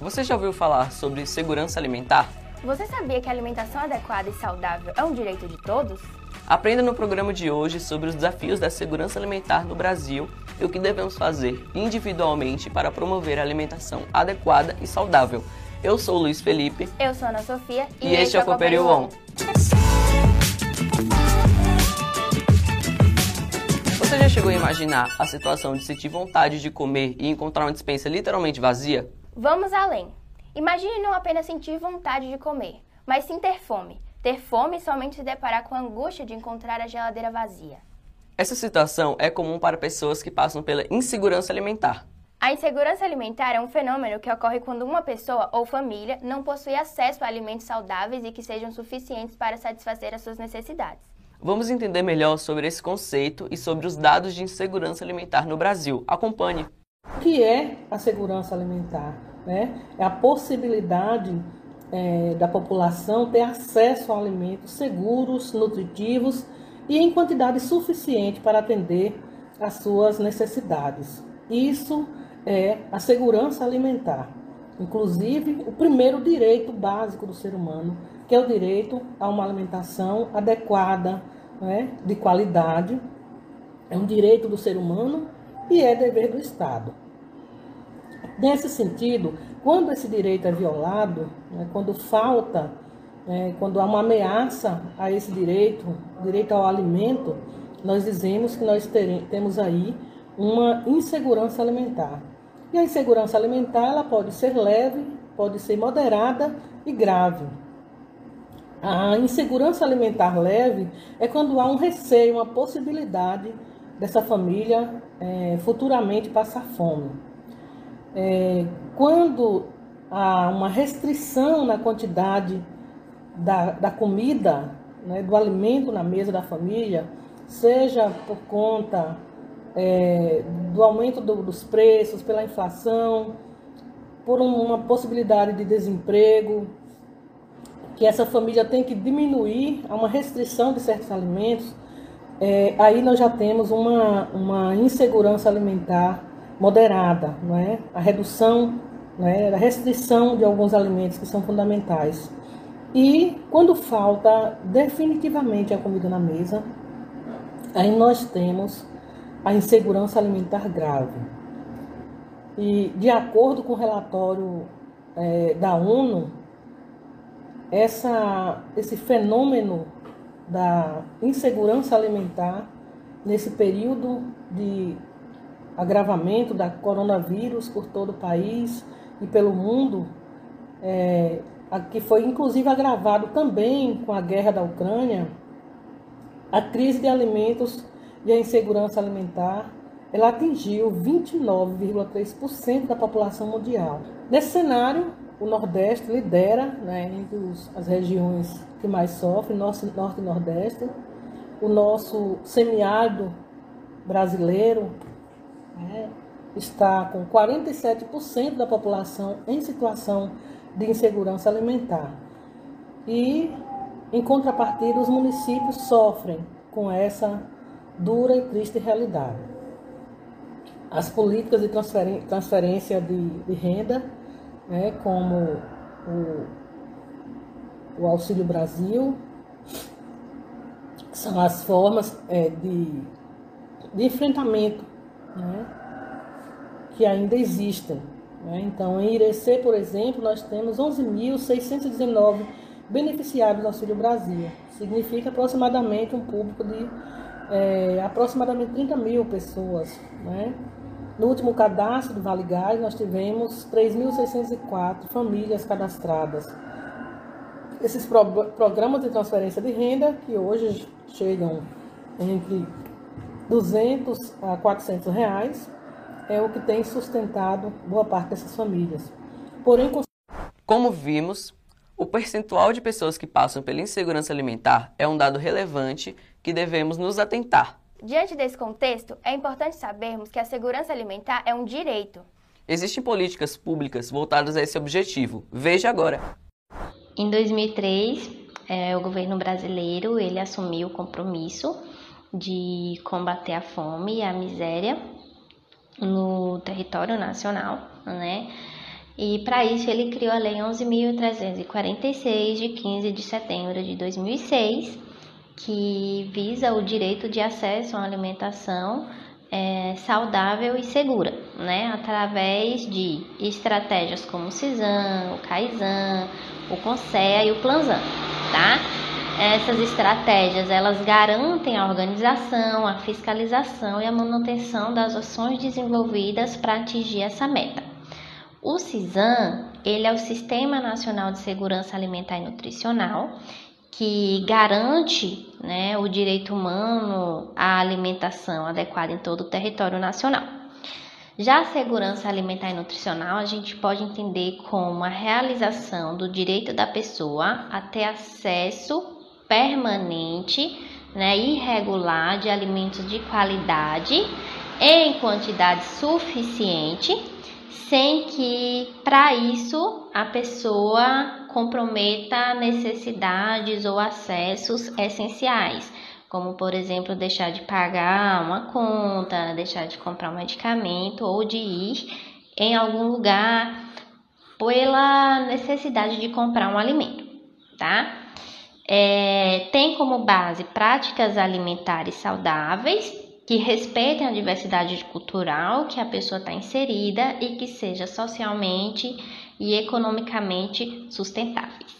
Você já ouviu falar sobre segurança alimentar? Você sabia que a alimentação adequada e saudável é um direito de todos? Aprenda no programa de hoje sobre os desafios da segurança alimentar no Brasil e o que devemos fazer individualmente para promover a alimentação adequada e saudável. Eu sou o Luiz Felipe. Eu sou a Ana Sofia. E, e este é o Cooperio On. Você já chegou a imaginar a situação de sentir vontade de comer e encontrar uma dispensa literalmente vazia? Vamos além. Imagine não apenas sentir vontade de comer, mas sim ter fome. Ter fome e somente se deparar com a angústia de encontrar a geladeira vazia. Essa situação é comum para pessoas que passam pela insegurança alimentar. A insegurança alimentar é um fenômeno que ocorre quando uma pessoa ou família não possui acesso a alimentos saudáveis e que sejam suficientes para satisfazer as suas necessidades. Vamos entender melhor sobre esse conceito e sobre os dados de insegurança alimentar no Brasil. Acompanhe. O que é a segurança alimentar? Né? É a possibilidade é, da população ter acesso a alimentos seguros, nutritivos e em quantidade suficiente para atender às suas necessidades. Isso é a segurança alimentar. Inclusive, o primeiro direito básico do ser humano, que é o direito a uma alimentação adequada, né, de qualidade. É um direito do ser humano e é dever do Estado. Nesse sentido, quando esse direito é violado, né, quando falta, né, quando há uma ameaça a esse direito, direito ao alimento, nós dizemos que nós teremos, temos aí uma insegurança alimentar. E a insegurança alimentar ela pode ser leve, pode ser moderada e grave. A insegurança alimentar leve é quando há um receio, uma possibilidade dessa família é, futuramente passar fome. É, quando há uma restrição na quantidade da, da comida, né, do alimento na mesa da família, seja por conta é, do aumento do, dos preços, pela inflação, por uma possibilidade de desemprego, que essa família tem que diminuir a uma restrição de certos alimentos, é, aí nós já temos uma, uma insegurança alimentar moderada, não é? a redução, não é? a restrição de alguns alimentos que são fundamentais. E quando falta definitivamente a comida na mesa, aí nós temos a insegurança alimentar grave. E, de acordo com o relatório é, da ONU, essa, esse fenômeno da insegurança alimentar nesse período de agravamento da coronavírus por todo o país e pelo mundo, é, que foi inclusive agravado também com a guerra da Ucrânia, a crise de alimentos e a insegurança alimentar, ela atingiu 29,3% da população mundial. Nesse cenário, o Nordeste lidera né, entre os, as regiões que mais sofrem, nosso Norte e Nordeste. O nosso semiárido brasileiro né, está com 47% da população em situação de insegurança alimentar. E, em contrapartida, os municípios sofrem com essa dura e triste realidade. As políticas de transferência de, de renda, né, como o, o Auxílio Brasil, são as formas é, de, de enfrentamento né, que ainda existem. Né? Então, em Irecê, por exemplo, nós temos 11.619 beneficiários do Auxílio Brasil. Significa aproximadamente um público de é, aproximadamente 30 mil pessoas. Né? No último cadastro do Vale Gás, nós tivemos 3.604 famílias cadastradas. Esses pro programas de transferência de renda, que hoje chegam entre 200 a 400 reais, é o que tem sustentado boa parte dessas famílias. Porém, como vimos, o percentual de pessoas que passam pela insegurança alimentar é um dado relevante que devemos nos atentar. Diante desse contexto, é importante sabermos que a segurança alimentar é um direito. Existem políticas públicas voltadas a esse objetivo. Veja agora. Em 2003, é, o governo brasileiro ele assumiu o compromisso de combater a fome e a miséria no território nacional, né? E para isso ele criou a Lei 11.346, de 15 de setembro de 2006, que visa o direito de acesso a uma alimentação é, saudável e segura, né? através de estratégias como o CISAM, o CAISAN, o CONSEA e o PLANZAN. Tá? Essas estratégias elas garantem a organização, a fiscalização e a manutenção das ações desenvolvidas para atingir essa meta. O CISAM, ele é o Sistema Nacional de Segurança Alimentar e Nutricional, que garante né, o direito humano à alimentação adequada em todo o território nacional. Já a segurança alimentar e nutricional a gente pode entender como a realização do direito da pessoa a ter acesso permanente, né, irregular de alimentos de qualidade em quantidade suficiente sem que para isso a pessoa comprometa necessidades ou acessos essenciais, como por exemplo deixar de pagar uma conta, deixar de comprar um medicamento ou de ir em algum lugar pela necessidade de comprar um alimento, tá? É, tem como base práticas alimentares saudáveis que respeitem a diversidade cultural que a pessoa está inserida e que seja socialmente e economicamente sustentáveis.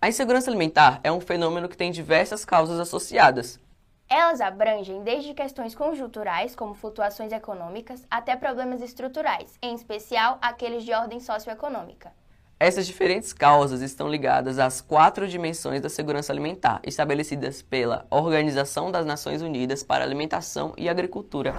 A insegurança alimentar é um fenômeno que tem diversas causas associadas. Elas abrangem desde questões conjunturais, como flutuações econômicas, até problemas estruturais, em especial aqueles de ordem socioeconômica. Essas diferentes causas estão ligadas às quatro dimensões da segurança alimentar, estabelecidas pela Organização das Nações Unidas para Alimentação e Agricultura.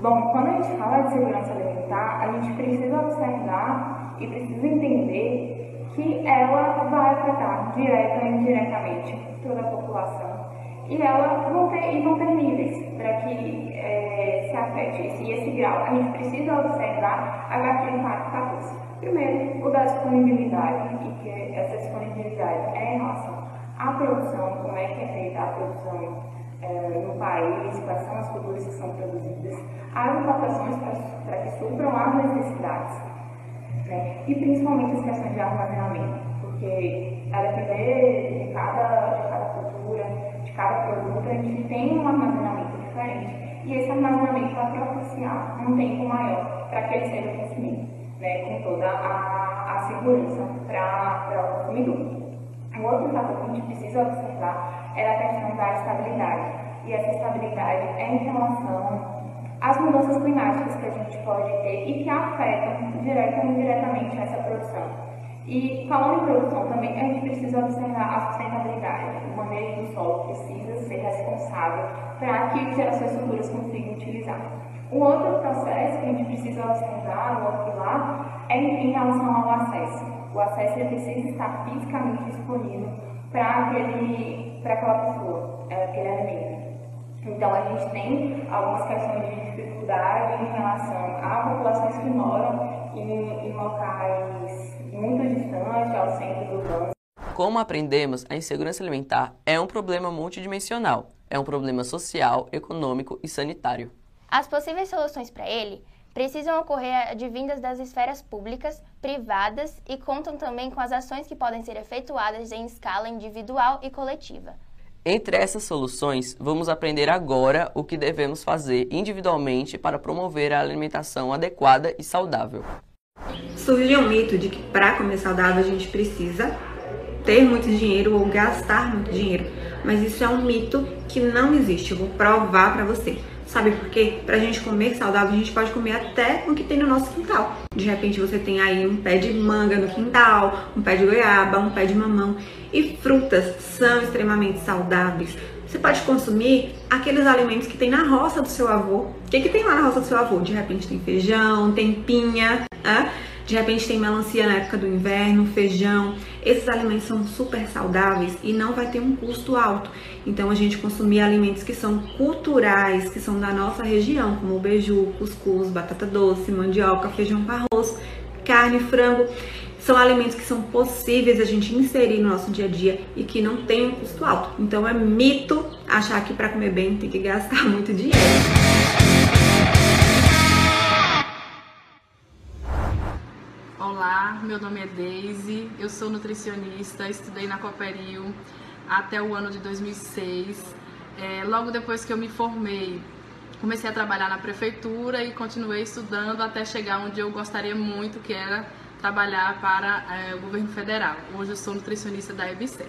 Bom, quando a gente fala de segurança alimentar, a gente precisa observar e precisa entender que ela vai afetar direta e indiretamente toda a população. E ela vão ter, e vão ter níveis para que é, se afete E esse grau, a gente precisa observar a gatilho impacto 14. Primeiro, o da disponibilidade, e que essa disponibilidade é em relação à produção, como é que é feita a produção é, no país, quais são as culturas que são produzidas, as importações para que supram as necessidades, né? e principalmente as questões de armazenamento, porque a depender de cada, de cada cultura, de cada produto, a gente tem um armazenamento diferente, e esse armazenamento vai propiciar um tempo maior para que ele seja consumido né, com toda a, a segurança para o consumidor. O outro fator que a gente precisa observar é a questão da estabilidade. E essa estabilidade é em relação às mudanças climáticas que a gente pode ter e que afetam direta ou indiretamente essa produção. E falando em produção também, a gente precisa observar a sustentabilidade. O manejo do solo precisa ser responsável para que gerações futuras consigam utilizar. Um outro processo que a gente precisa observar, o outro pilar, é em relação ao acesso. O acesso precisa estar fisicamente disponível para aquela pessoa, é, aquele alimento. Então, a gente tem algumas questões de dificuldade em relação a populações que moram em, em locais muito distantes, ao centro do urbano. Como aprendemos, a insegurança alimentar é um problema multidimensional. É um problema social, econômico e sanitário. As possíveis soluções para ele precisam ocorrer advindas das esferas públicas, privadas e contam também com as ações que podem ser efetuadas em escala individual e coletiva. Entre essas soluções, vamos aprender agora o que devemos fazer individualmente para promover a alimentação adequada e saudável. Surgiu um mito de que para comer saudável a gente precisa ter muito dinheiro ou gastar muito dinheiro, mas isso é um mito que não existe. Eu vou provar para você. Sabe por quê? Pra gente comer saudável, a gente pode comer até o que tem no nosso quintal. De repente você tem aí um pé de manga no quintal, um pé de goiaba, um pé de mamão. E frutas são extremamente saudáveis. Você pode consumir aqueles alimentos que tem na roça do seu avô. O que, que tem lá na roça do seu avô? De repente tem feijão, tem pinha, né? De repente tem melancia na época do inverno, feijão. Esses alimentos são super saudáveis e não vai ter um custo alto. Então a gente consumir alimentos que são culturais, que são da nossa região, como beiju, cuscuz, batata doce, mandioca, feijão com arroz, carne, frango. São alimentos que são possíveis a gente inserir no nosso dia a dia e que não tem um custo alto. Então é mito achar que para comer bem tem que gastar muito dinheiro. Meu nome é Deise, eu sou nutricionista, estudei na Cooperil até o ano de 2006. É, logo depois que eu me formei, comecei a trabalhar na prefeitura e continuei estudando até chegar onde eu gostaria muito, que era trabalhar para é, o governo federal. Hoje eu sou nutricionista da EBC.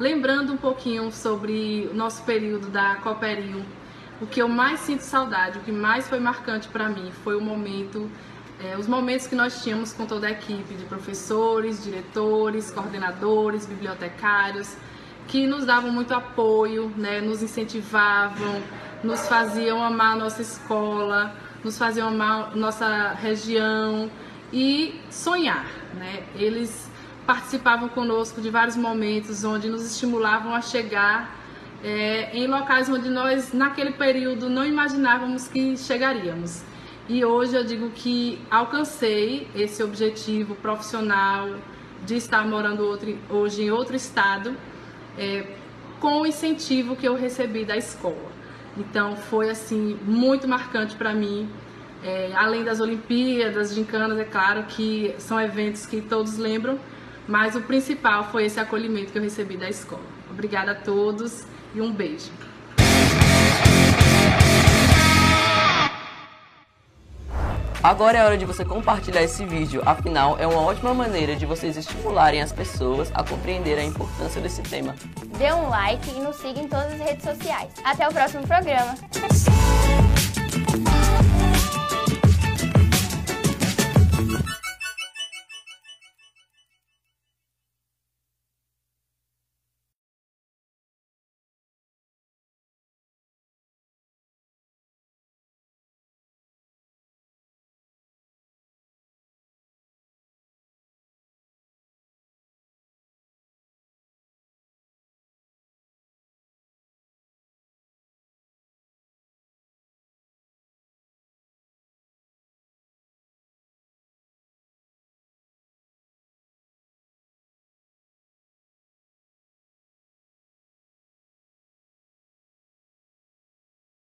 Lembrando um pouquinho sobre o nosso período da Cooperil, o que eu mais sinto saudade, o que mais foi marcante para mim foi o momento, é, os momentos que nós tínhamos com toda a equipe de professores, diretores, coordenadores, bibliotecários, que nos davam muito apoio, né, nos incentivavam, nos faziam amar a nossa escola, nos faziam amar nossa região e sonhar. Né? Eles participavam conosco de vários momentos onde nos estimulavam a chegar é, em locais onde nós, naquele período, não imaginávamos que chegaríamos. E hoje eu digo que alcancei esse objetivo profissional de estar morando outro, hoje em outro estado é, com o incentivo que eu recebi da escola. Então foi assim muito marcante para mim. É, além das Olimpíadas, gincanas, é claro que são eventos que todos lembram, mas o principal foi esse acolhimento que eu recebi da escola. Obrigada a todos e um beijo. Agora é hora de você compartilhar esse vídeo, afinal é uma ótima maneira de vocês estimularem as pessoas a compreender a importância desse tema. Dê um like e nos siga em todas as redes sociais. Até o próximo programa!